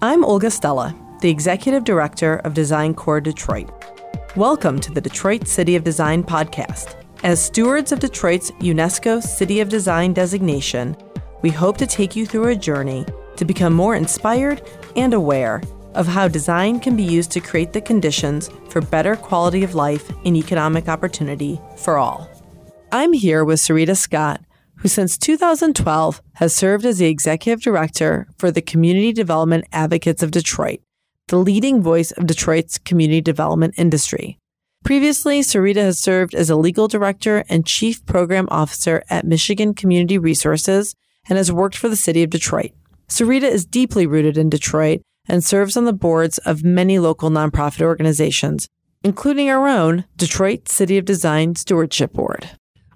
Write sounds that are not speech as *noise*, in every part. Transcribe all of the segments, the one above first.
I'm Olga Stella, the Executive Director of Design Core Detroit. Welcome to the Detroit City of Design podcast. As stewards of Detroit's UNESCO City of Design designation, we hope to take you through a journey to become more inspired and aware of how design can be used to create the conditions for better quality of life and economic opportunity for all. I'm here with Sarida Scott, who since 2012 has served as the executive director for the Community Development Advocates of Detroit, the leading voice of Detroit's community development industry. Previously, Sarida has served as a legal director and chief program officer at Michigan Community Resources and has worked for the city of Detroit. Sarida is deeply rooted in Detroit and serves on the boards of many local nonprofit organizations, including our own Detroit City of Design Stewardship Board.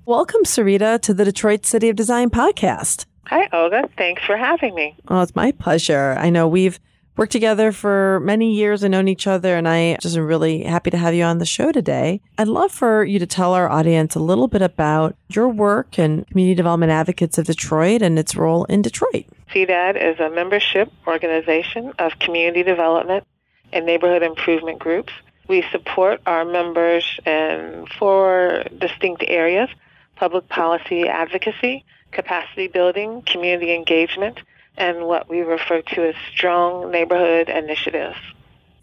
Welcome, Sarida, to the Detroit City of Design podcast. Hi, Olga. Thanks for having me. Oh, it's my pleasure. I know we've worked together for many years and known each other, and I just am really happy to have you on the show today. I'd love for you to tell our audience a little bit about your work and Community Development Advocates of Detroit and its role in Detroit. CDAD is a membership organization of community development and neighborhood improvement groups. We support our members in four distinct areas public policy advocacy, capacity building, community engagement, and what we refer to as strong neighborhood initiatives.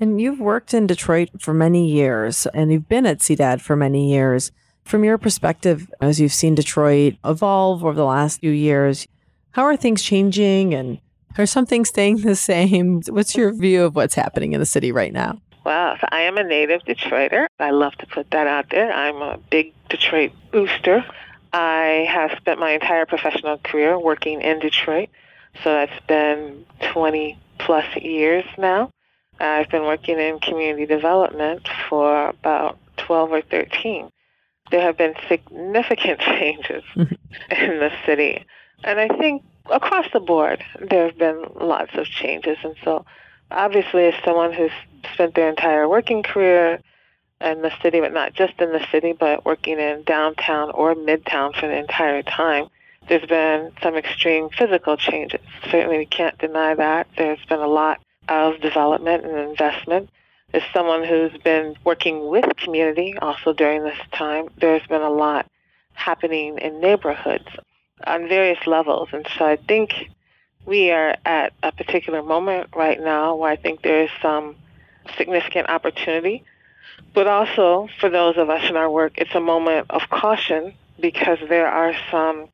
And you've worked in Detroit for many years, and you've been at CDAD for many years. From your perspective, as you've seen Detroit evolve over the last few years, how are things changing and are some things staying the same? What's your view of what's happening in the city right now? Wow, so I am a native Detroiter. I love to put that out there. I'm a big Detroit booster. I have spent my entire professional career working in Detroit. So that's been 20 plus years now. I've been working in community development for about 12 or 13. There have been significant *laughs* changes *laughs* in the city. And I think across the board, there have been lots of changes. And so, obviously, as someone who's spent their entire working career in the city, but not just in the city, but working in downtown or midtown for the entire time, there's been some extreme physical changes. Certainly, we can't deny that. There's been a lot of development and investment. As someone who's been working with community also during this time, there's been a lot happening in neighborhoods on various levels. And so I think we are at a particular moment right now where I think there is some significant opportunity but also, for those of us in our work, it's a moment of caution because there are some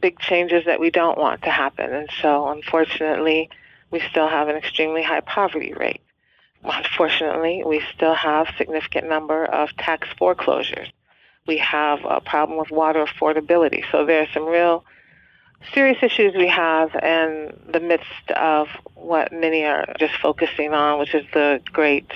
big changes that we don't want to happen. And so, unfortunately, we still have an extremely high poverty rate. Unfortunately, we still have significant number of tax foreclosures. We have a problem with water affordability. So there are some real serious issues we have in the midst of what many are just focusing on, which is the great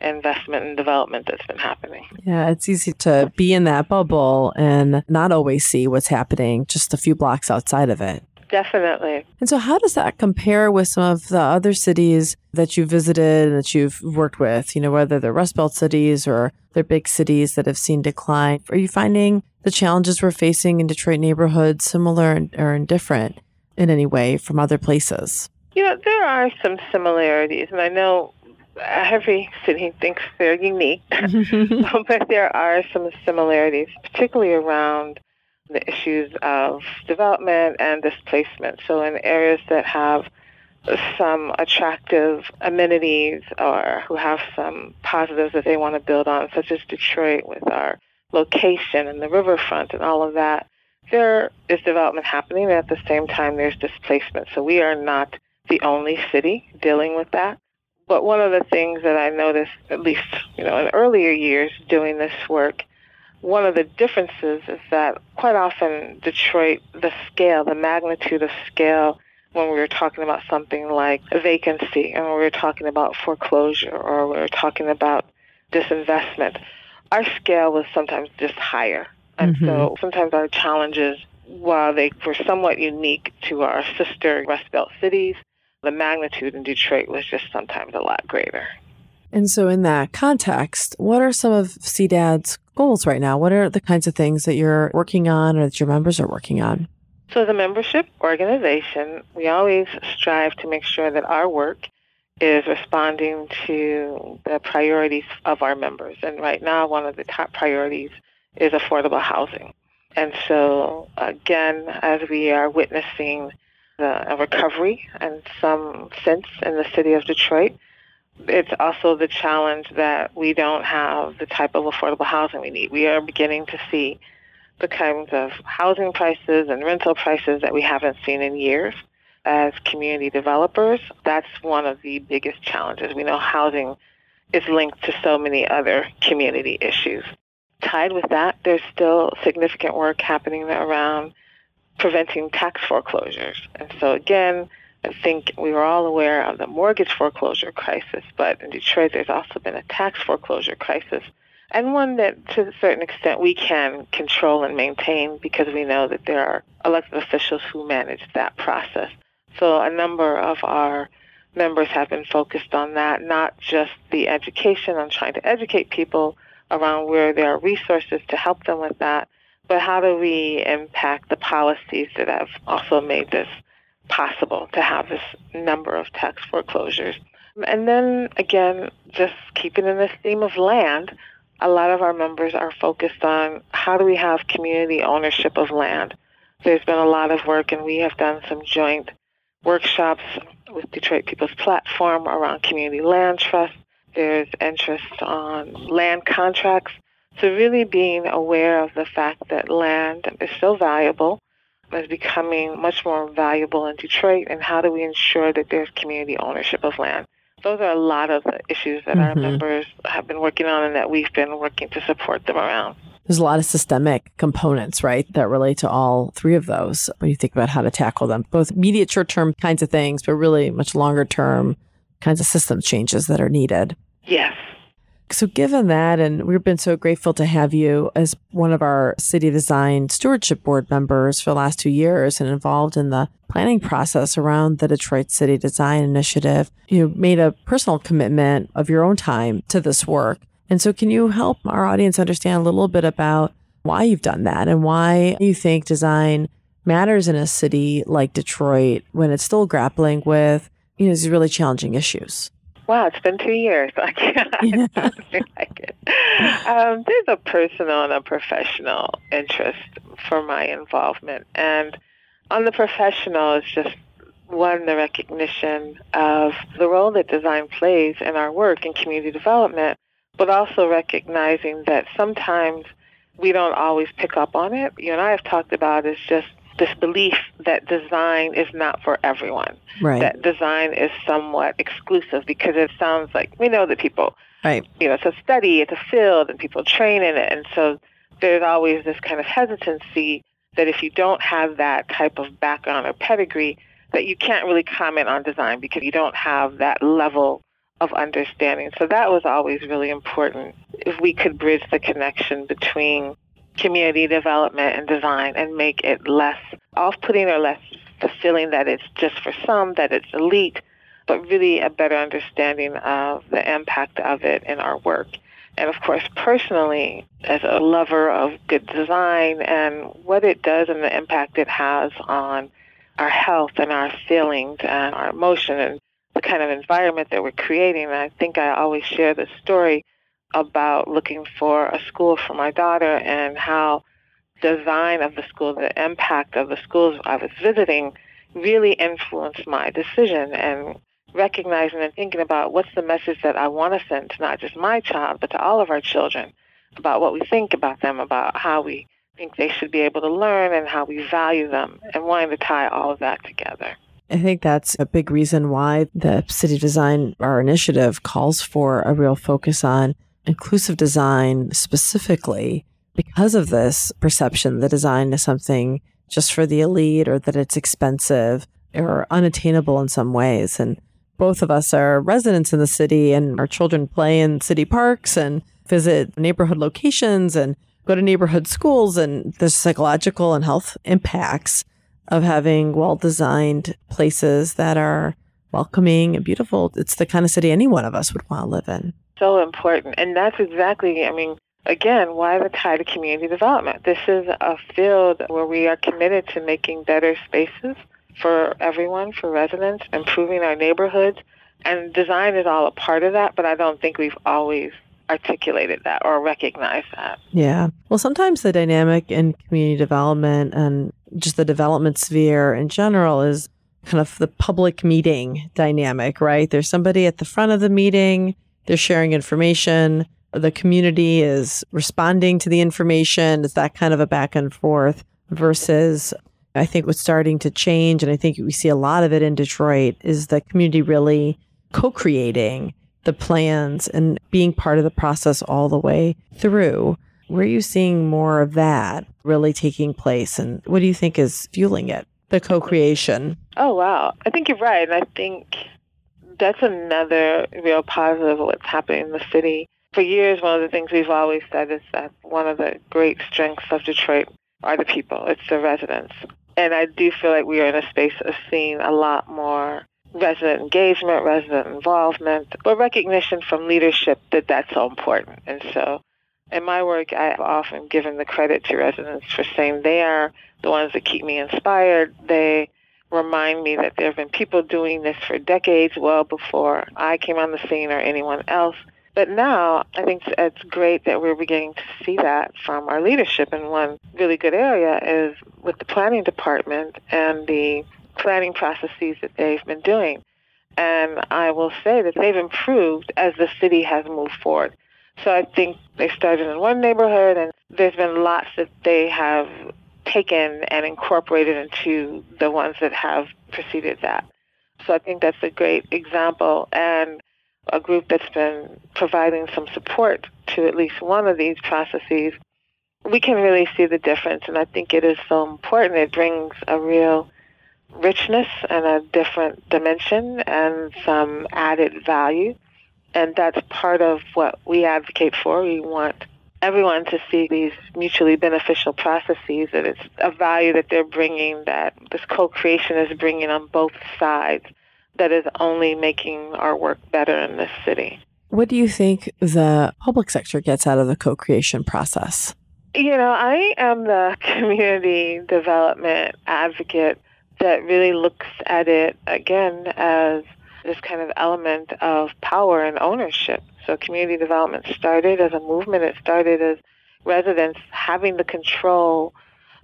investment and development that's been happening. Yeah, it's easy to be in that bubble and not always see what's happening just a few blocks outside of it. Definitely. And so, how does that compare with some of the other cities that you visited and that you've worked with? You know, whether they're Rust Belt cities or they're big cities that have seen decline. Are you finding the challenges we're facing in Detroit neighborhoods similar or different in any way from other places? You know, there are some similarities. And I know every city thinks they're unique, *laughs* *laughs* but there are some similarities, particularly around the issues of development and displacement. So, in areas that have some attractive amenities or who have some positives that they want to build on, such as Detroit with our location and the riverfront and all of that, there is development happening. And at the same time, there's displacement. So, we are not the only city dealing with that. But one of the things that I noticed, at least you know, in earlier years doing this work, one of the differences is that quite often Detroit, the scale, the magnitude of scale, when we were talking about something like vacancy, and when we were talking about foreclosure, or we were talking about disinvestment, our scale was sometimes just higher. And mm-hmm. so sometimes our challenges, while they were somewhat unique to our sister Rust Belt cities, the magnitude in Detroit was just sometimes a lot greater. And so, in that context, what are some of CDAD's goals right now? What are the kinds of things that you're working on or that your members are working on? So, as a membership organization, we always strive to make sure that our work is responding to the priorities of our members. And right now, one of the top priorities is affordable housing. And so, again, as we are witnessing the recovery and some sense in the city of Detroit, it's also the challenge that we don't have the type of affordable housing we need. We are beginning to see the kinds of housing prices and rental prices that we haven't seen in years. As community developers, that's one of the biggest challenges. We know housing is linked to so many other community issues. Tied with that, there's still significant work happening around preventing tax foreclosures. And so, again, I think we were all aware of the mortgage foreclosure crisis, but in Detroit, there's also been a tax foreclosure crisis, and one that to a certain extent we can control and maintain because we know that there are elected officials who manage that process. So a number of our members have been focused on that, not just the education on trying to educate people around where there are resources to help them with that, but how do we impact the policies that have also made this possible to have this number of tax foreclosures. And then again, just keeping in this theme of land, a lot of our members are focused on how do we have community ownership of land. There's been a lot of work, and we have done some joint workshops with Detroit People's Platform around community land trust. There's interest on land contracts. So, really being aware of the fact that land is so valuable is becoming much more valuable in Detroit, and how do we ensure that there's community ownership of land? Those are a lot of the issues that mm-hmm. our members have been working on and that we've been working to support them around. There's a lot of systemic components, right, that relate to all three of those when you think about how to tackle them, both immediate short term kinds of things, but really much longer term kinds of system changes that are needed. Yes. So, given that, and we've been so grateful to have you as one of our City Design Stewardship Board members for the last two years and involved in the planning process around the Detroit City Design Initiative, you made a personal commitment of your own time to this work. And so, can you help our audience understand a little bit about why you've done that and why you think design matters in a city like Detroit when it's still grappling with you know, these really challenging issues? Wow, it's been two years. *laughs* I can't yeah. *laughs* like it. Um, there's a personal and a professional interest for my involvement. And on the professional, it's just one, the recognition of the role that design plays in our work in community development, but also recognizing that sometimes we don't always pick up on it. You and I have talked about is just this belief that design is not for everyone. Right. That design is somewhat exclusive because it sounds like we know that people, right. you know, it's a study, it's a field, and people train in it. And so there's always this kind of hesitancy that if you don't have that type of background or pedigree, that you can't really comment on design because you don't have that level of understanding. So that was always really important. If we could bridge the connection between community development and design and make it less off-putting or less the feeling that it's just for some, that it's elite, but really a better understanding of the impact of it in our work. And of course, personally, as a lover of good design and what it does and the impact it has on our health and our feelings and our emotion and the kind of environment that we're creating. And I think I always share this story about looking for a school for my daughter and how design of the school, the impact of the schools I was visiting really influenced my decision and recognizing and thinking about what's the message that I want to send to not just my child, but to all of our children about what we think about them, about how we think they should be able to learn and how we value them, and wanting to tie all of that together. I think that's a big reason why the City Design, our initiative, calls for a real focus on inclusive design specifically because of this perception that design is something just for the elite or that it's expensive or unattainable in some ways. And both of us are residents in the city and our children play in city parks and visit neighborhood locations and go to neighborhood schools and the psychological and health impacts of having well designed places that are welcoming and beautiful. It's the kind of city any one of us would want to live in so important. And that's exactly, I mean, again, why the tie to community development? This is a field where we are committed to making better spaces for everyone, for residents, improving our neighborhoods, And design is all a part of that, but I don't think we've always articulated that or recognized that. Yeah. Well, sometimes the dynamic in community development and just the development sphere in general is kind of the public meeting dynamic, right? There's somebody at the front of the meeting, they're sharing information, the community is responding to the information. It's that kind of a back and forth versus I think what's starting to change, and I think we see a lot of it in Detroit, is the community really co creating the plans and being part of the process all the way through. Where are you seeing more of that really taking place? And what do you think is fueling it? The co creation. Oh, wow. I think you're right. I think that's another real positive of what's happening in the city. For years, one of the things we've always said is that one of the great strengths of Detroit are the people, it's the residents. And I do feel like we are in a space of seeing a lot more resident engagement, resident involvement, but recognition from leadership that that's so important. And so in my work, I've often given the credit to residents for saying they are the ones that keep me inspired. They remind me that there have been people doing this for decades, well before I came on the scene or anyone else. But now I think it's great that we're beginning to see that from our leadership. And one really good area is with the planning department and the planning processes that they've been doing. And I will say that they've improved as the city has moved forward. So I think they started in one neighborhood, and there's been lots that they have taken and incorporated into the ones that have preceded that. So I think that's a great example and a group that's been providing some support to at least one of these processes. We can really see the difference, and I think it is so important. It brings a real richness and a different dimension and some added value. And that's part of what we advocate for. We want everyone to see these mutually beneficial processes, that it's a value that they're bringing, that this co creation is bringing on both sides, that is only making our work better in this city. What do you think the public sector gets out of the co creation process? You know, I am the *laughs* community development advocate that really looks at it again as this kind of element of power and ownership. So community development started as a movement. It started as residents having the control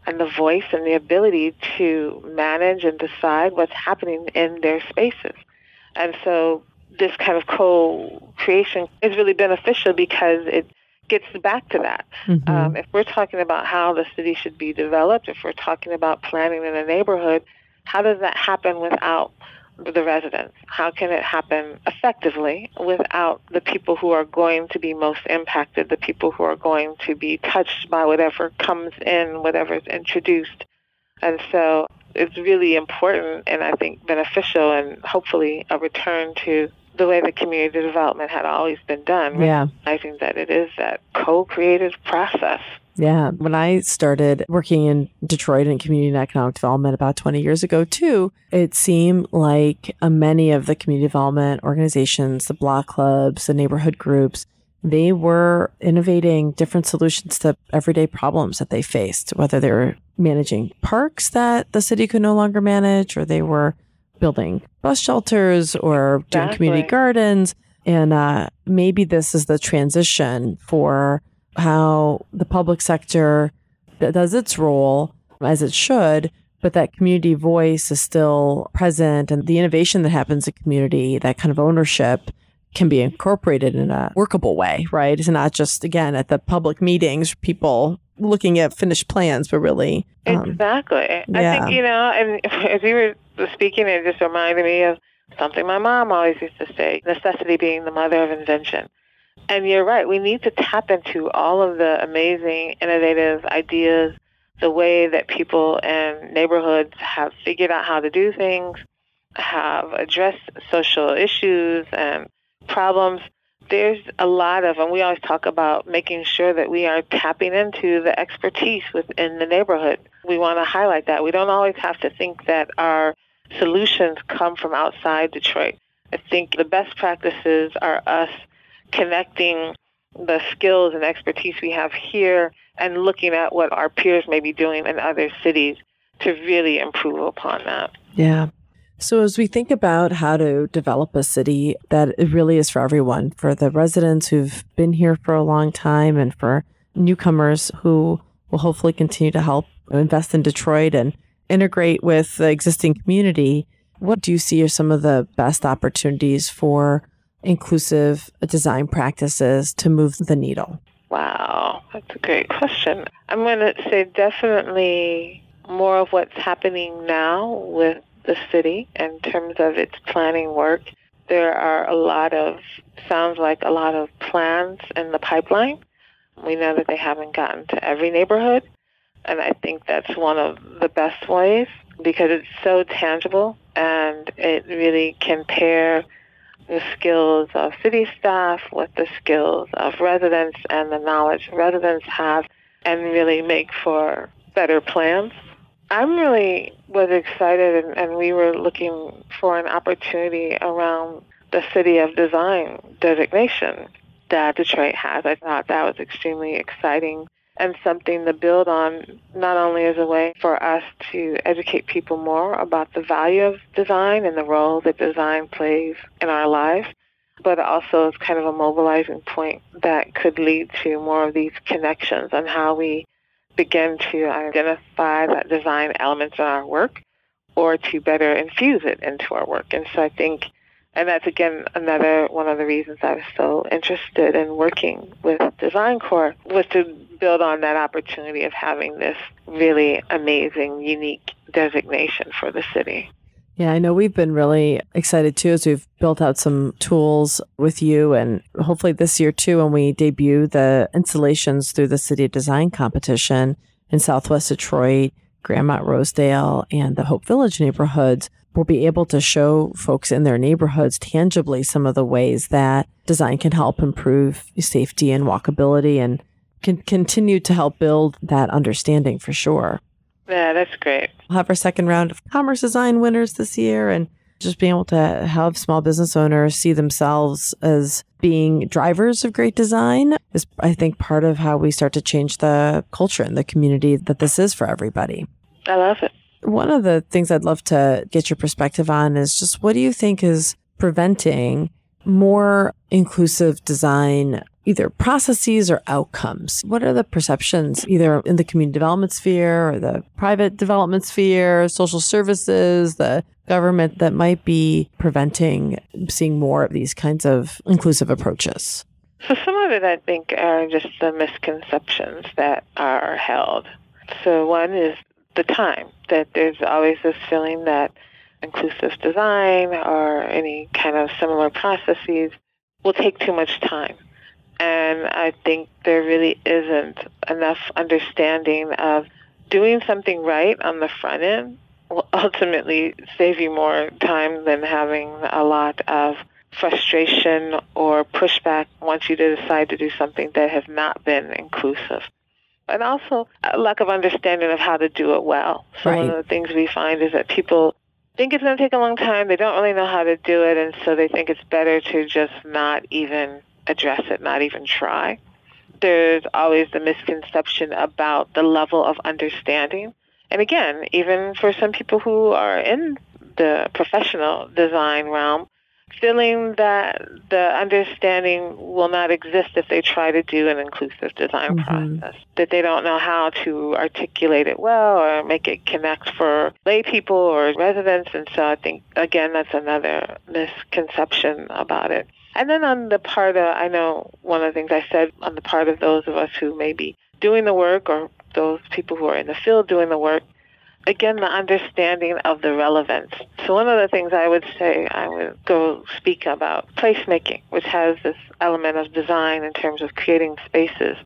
and the voice and the ability to manage and decide what's happening in their spaces. And so this kind of co-creation is really beneficial because it gets back to that. Mm-hmm. Um, if we're talking about how the city should be developed, if we're talking about planning in a neighborhood, how does that happen without the residents? How can it happen effectively without the people who are going to be most impacted, the people who are going to be touched by whatever comes in, whatever is introduced? And so it's really important and I think beneficial and hopefully a return to the way the community development had always been done. Yeah. I think that it is that co-creative process yeah. When I started working in Detroit in community and economic development about 20 years ago, too, it seemed like uh, many of the community development organizations, the block clubs, the neighborhood groups, they were innovating different solutions to everyday problems that they faced, whether they were managing parks that the city could no longer manage, or they were building bus shelters or exactly. doing community gardens. And uh, maybe this is the transition for how the public sector does its role as it should, but that community voice is still present and the innovation that happens in community, that kind of ownership can be incorporated in a workable way, right? It's not just, again, at the public meetings, people looking at finished plans, but really. Um, exactly. Yeah. I think, you know, and *laughs* as you were speaking, it just reminded me of something my mom always used to say necessity being the mother of invention. And you're right. We need to tap into all of the amazing, innovative ideas, the way that people in neighborhoods have figured out how to do things, have addressed social issues and problems. There's a lot of, and we always talk about making sure that we are tapping into the expertise within the neighborhood. We want to highlight that. We don't always have to think that our solutions come from outside Detroit. I think the best practices are us connecting the skills and expertise we have here and looking at what our peers may be doing in other cities to really improve upon that. Yeah. So, as we think about how to develop a city that really is for everyone, for the residents who've been here for a long time and for newcomers who will hopefully continue to help invest in Detroit and integrate with the existing community, what do you see are some of the best opportunities for inclusive design practices to move the needle? Wow, that's a great question. I'm going to say definitely more of what's happening now with the city in terms of its planning work. There are a lot of, sounds like a lot of plans in the pipeline. We know that they haven't gotten to every neighborhood, and I think that's one of the best ways because it's so tangible and it really can pair the skills of city staff with the skills of residents and the knowledge residents have and really make for better plans I'm really was excited, and, and we were looking for an opportunity around the City of Design designation that Detroit has. I thought that was extremely exciting and something to build on, not only as a way for us to educate people more about the value of design and the role that design plays in our lives, but also as kind of a mobilizing point that could lead to more of these connections on how we begin to identify that design elements in our work or to better infuse it into our work. And so I think, and that's again another one of the reasons I was so interested in working with Design Core was to build on that opportunity of having this really amazing, unique designation for the city. Yeah, I know we've been really excited too as we've built out some tools with you and hopefully this year too when we debut the installations through the City Design competition in Southwest Detroit, Grandmont Rosedale, and the Hope Village neighborhoods, we'll be able to show folks in their neighborhoods tangibly some of the ways that design can help improve safety and walkability and can continue to help build that understanding for sure. Yeah, that's great. We'll have our second round of commerce design winners this year and just being able to have small business owners see themselves as being drivers of great design is, I think, part of how we start to change the culture in the community that this is for everybody. I love it. One of the things I'd love to get your perspective on is just what do you think is preventing more inclusive design either processes or outcomes. What are the perceptions, either in the community development sphere or the private development sphere, social services, the government that might be preventing seeing more of these kinds of inclusive approaches? So, some of it I think are just the misconceptions that are held. So, one is the time, that there's always this feeling that inclusive design or any kind of similar processes will take too much time and I think there really isn't enough understanding of doing something right on the front end will *laughs* ultimately save you more time than having a lot of frustration or pushback once you decide to do something that has not been inclusive. And also a lack of understanding of how to do it well. So right. one of the things we find is that people think it's going to take a long time. They don't really know how to do it, and so they think it's better to just not even address it, not even try. There's always the misconception about the level of understanding. And again, even for some people who are in the professional design realm, feeling that the understanding will not exist if they try to do an inclusive design mm-hmm. process, that they don't know how to articulate it well or make it connect for lay people or residents. And so I think, again, that's another misconception about it. And then on the part of, I know one of the things I said on the part of those of us who may be doing the work or those people who are in the field doing the work, again, the understanding of the relevance. So one of the things I would say, I would go speak about placemaking, which has this element of design in terms of creating spaces.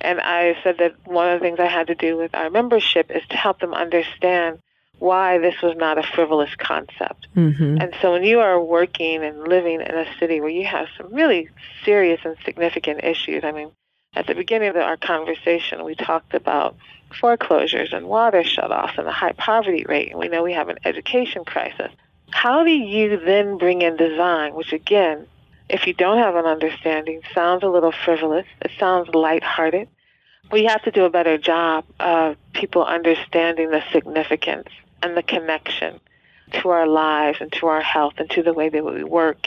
And I said that one of the things I had to do with our membership is to help them understand why this was not a frivolous concept. Mm-hmm. And so when you are working and living in a city where you have some really serious and significant issues, I mean, at the beginning of our conversation, we talked about foreclosures and water shutoffs and a high poverty rate, and we know we have an education crisis. How do you then bring in design, which again, if you don't have an understanding, sounds a little frivolous, it sounds lighthearted. We have to do a better job of people understanding the significance and the connection to our lives and to our health and to the way that we work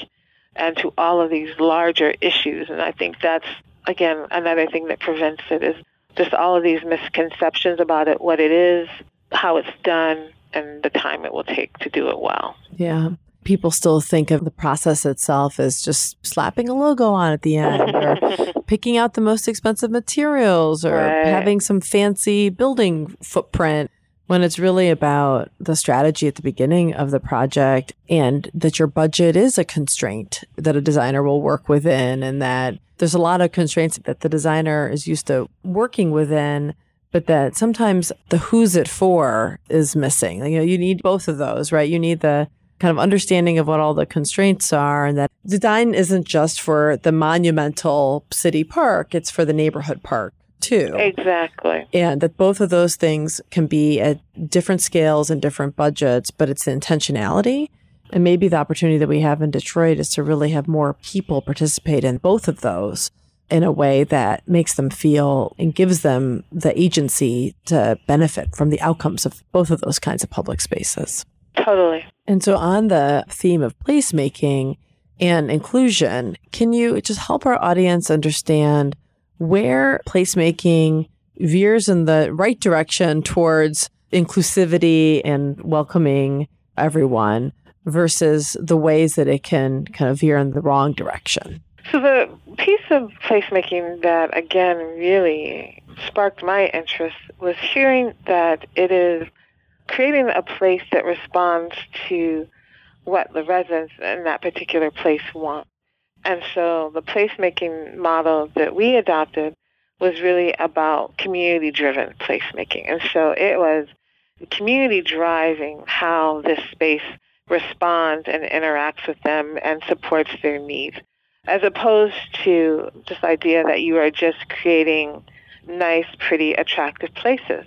and to all of these larger issues. And I think that's, again, another thing that prevents it is just all of these misconceptions about it, what it is, how it's done, and the time it will take to do it well. Yeah. People still think of the process itself as just slapping a logo on at the end or *laughs* picking out the most expensive materials or right. having some fancy building footprint when it's really about the strategy at the beginning of the project and that your budget is a constraint that a designer will work within and that there's a lot of constraints that the designer is used to working within but that sometimes the who's it for is missing. You know, you need both of those, right? You need the kind of understanding of what all the constraints are and that design isn't just for the monumental city park, it's for the neighborhood park too. Exactly. And that both of those things can be at different scales and different budgets, but it's the intentionality. And maybe the opportunity that we have in Detroit is to really have more people participate in both of those in a way that makes them feel and gives them the agency to benefit from the outcomes of both of those kinds of public spaces. Totally. And so, on the theme of placemaking and inclusion, can you just help our audience understand where placemaking veers in the right direction towards inclusivity and welcoming everyone versus the ways that it can kind of veer in the wrong direction? So, the piece of placemaking that, again, really sparked my interest was hearing that it is creating a place that responds to what the residents in that particular place want. And so the placemaking model that we adopted was really about community driven placemaking. And so it was community driving how this space responds and interacts with them and supports their needs, as opposed to this idea that you are just creating nice, pretty, attractive places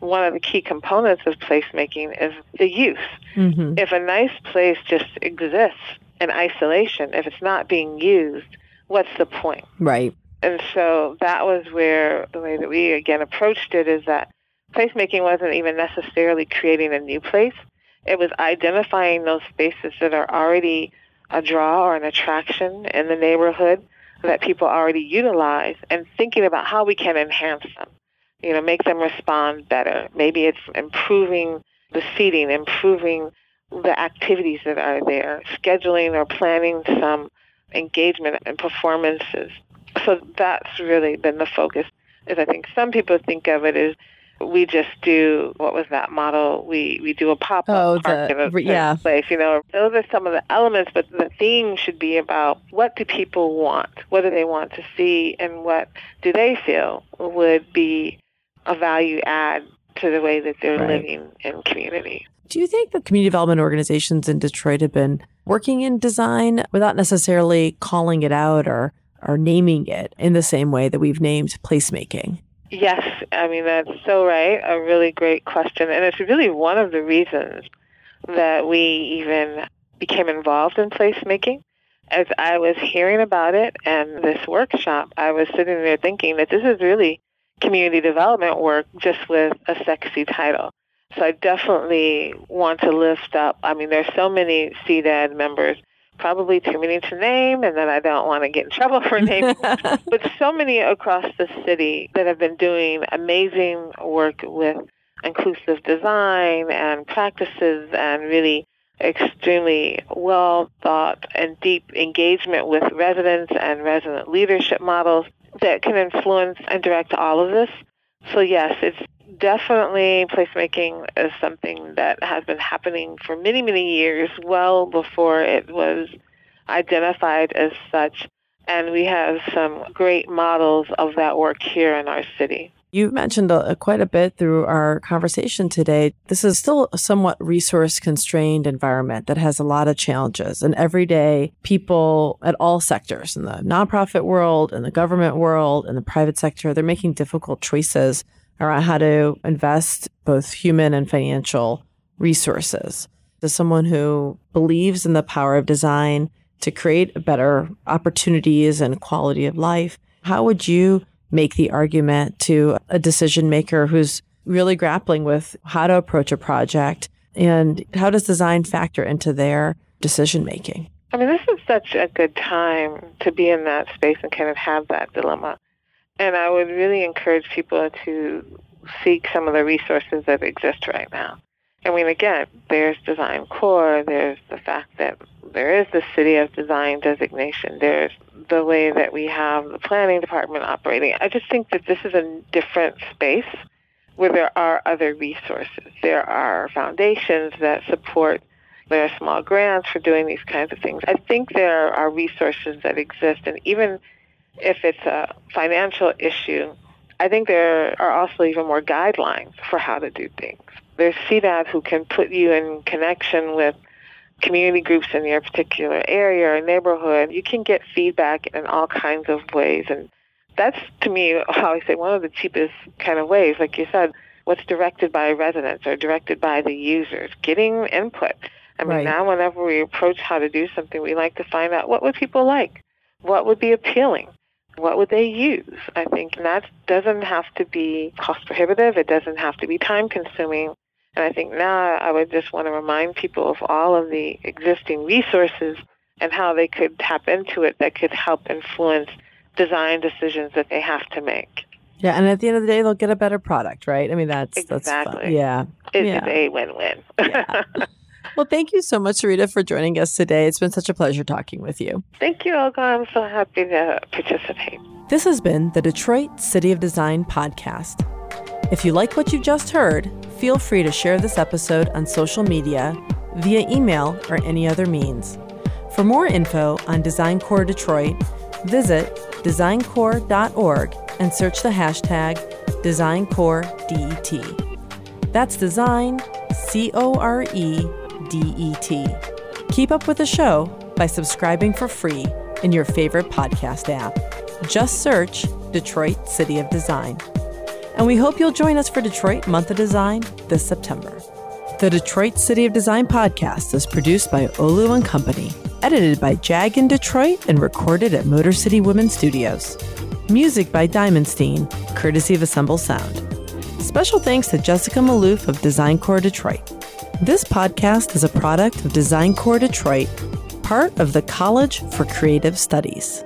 one of the key components of placemaking is the use. Mm-hmm. If a nice place just exists in isolation, if it's not being used, what's the point? Right. And so that was where the way that we again approached it is that placemaking wasn't even necessarily creating a new place. It was identifying those spaces that are already a draw or an attraction in the neighborhood that people already utilize and thinking about how we can enhance them you know, make them respond better. Maybe it's improving the seating, improving the activities that are there, scheduling or planning some engagement and performances. So that's really been the focus. Is I think some people think of it as we just do what was that model? We we do a pop up oh, park the, in a yeah. place. You know, those are some of the elements, but the theme should be about what do people want? What do they want to see, and what do they feel would be a value add to the way that they're right. living in community. Do you think that community development organizations in Detroit have been working in design without necessarily calling it out or, or naming it in the same way that we've named placemaking? Yes, I mean, that's so right. A really great question. And it's really one of the reasons that we even became involved in placemaking. As I was hearing about it and this workshop, I was sitting there thinking that this is really community development work just with a sexy title. So I definitely want to lift up. I mean, there's so many CDAD members, probably too many to name, and then I don't want to get in trouble for naming, *laughs* but so many across the city that have been doing amazing work with inclusive design and practices and really extremely well thought and deep engagement with residents and resident leadership models that can influence and direct all of this. So yes, it's definitely placemaking is something that has been happening for many, many years, well before it was identified as such. And we have some great models of that work here in our city. You've mentioned quite a bit through our conversation today. This is still a somewhat resource constrained environment that has a lot of challenges. And every day, people at all sectors in the nonprofit world, in the government world, in the private sector, they're making difficult choices around how to invest both human and financial resources. As someone who believes in the power of design to create better opportunities and quality of life, how would you make the argument to a decision maker who's really grappling with how to approach a project And how does design factor into their decision making? I mean, this is such a good time to be in that space and kind of have that dilemma. And I would really encourage people to seek some of the resources that exist right now. I mean, again, there's Design Core, there's the fact that there is the City of Design designation, there's the way that we have the planning department operating. I just think that this is a different space where there are other resources. There are foundations that support, there are small grants for doing these kinds of things. I think there are resources that exist, and even if it's a financial issue, I think there are also even more guidelines for how to do things. There's CDAD who can put you in connection with community groups in your particular area or neighborhood. You can get feedback in all kinds of ways. And that's, to me, how I say one of the cheapest kind of ways. Like you said, what's directed by residents or directed by the users, getting input. I mean, Right. now whenever we approach how to do something, we like to find out what would people like? What would be appealing? What would they use? I think and that doesn't have to be cost prohibitive. It doesn't have to be time consuming. And I think now I would just want to remind people of all of the existing resources and how they could tap into it that could help influence design decisions that they have to make. Yeah, and at the end of the day, they'll get a better product, right? I mean, that's that's fun. Exactly. Yeah. It is Yeah. a win-win. Yeah. *laughs* Well, thank you so much, Sarida, for joining us today. It's been such a pleasure talking with you. Thank you, Olga. I'm so happy to participate. This has been the Detroit City of Design podcast. If you like what you just heard, feel free to share this episode on social media, via email, or any other means. For more info on Design Core Detroit, visit designcore.org and search the hashtag DesignCoreDET. That's Design, C O R E D E T. Keep up with the show by subscribing for free in your favorite podcast app. Just search Detroit City of Design. And we hope you'll join us for Detroit Month of Design this September. The Detroit City of Design podcast is produced by Olu and Company, edited by Jag in Detroit, and recorded at Motor City Women Studios. Music by Diamondstein, courtesy of Assemble Sound. Special thanks to Jessica Maloof of Design Core Detroit. This podcast is a product of Design Core Detroit, part of the College for Creative Studies.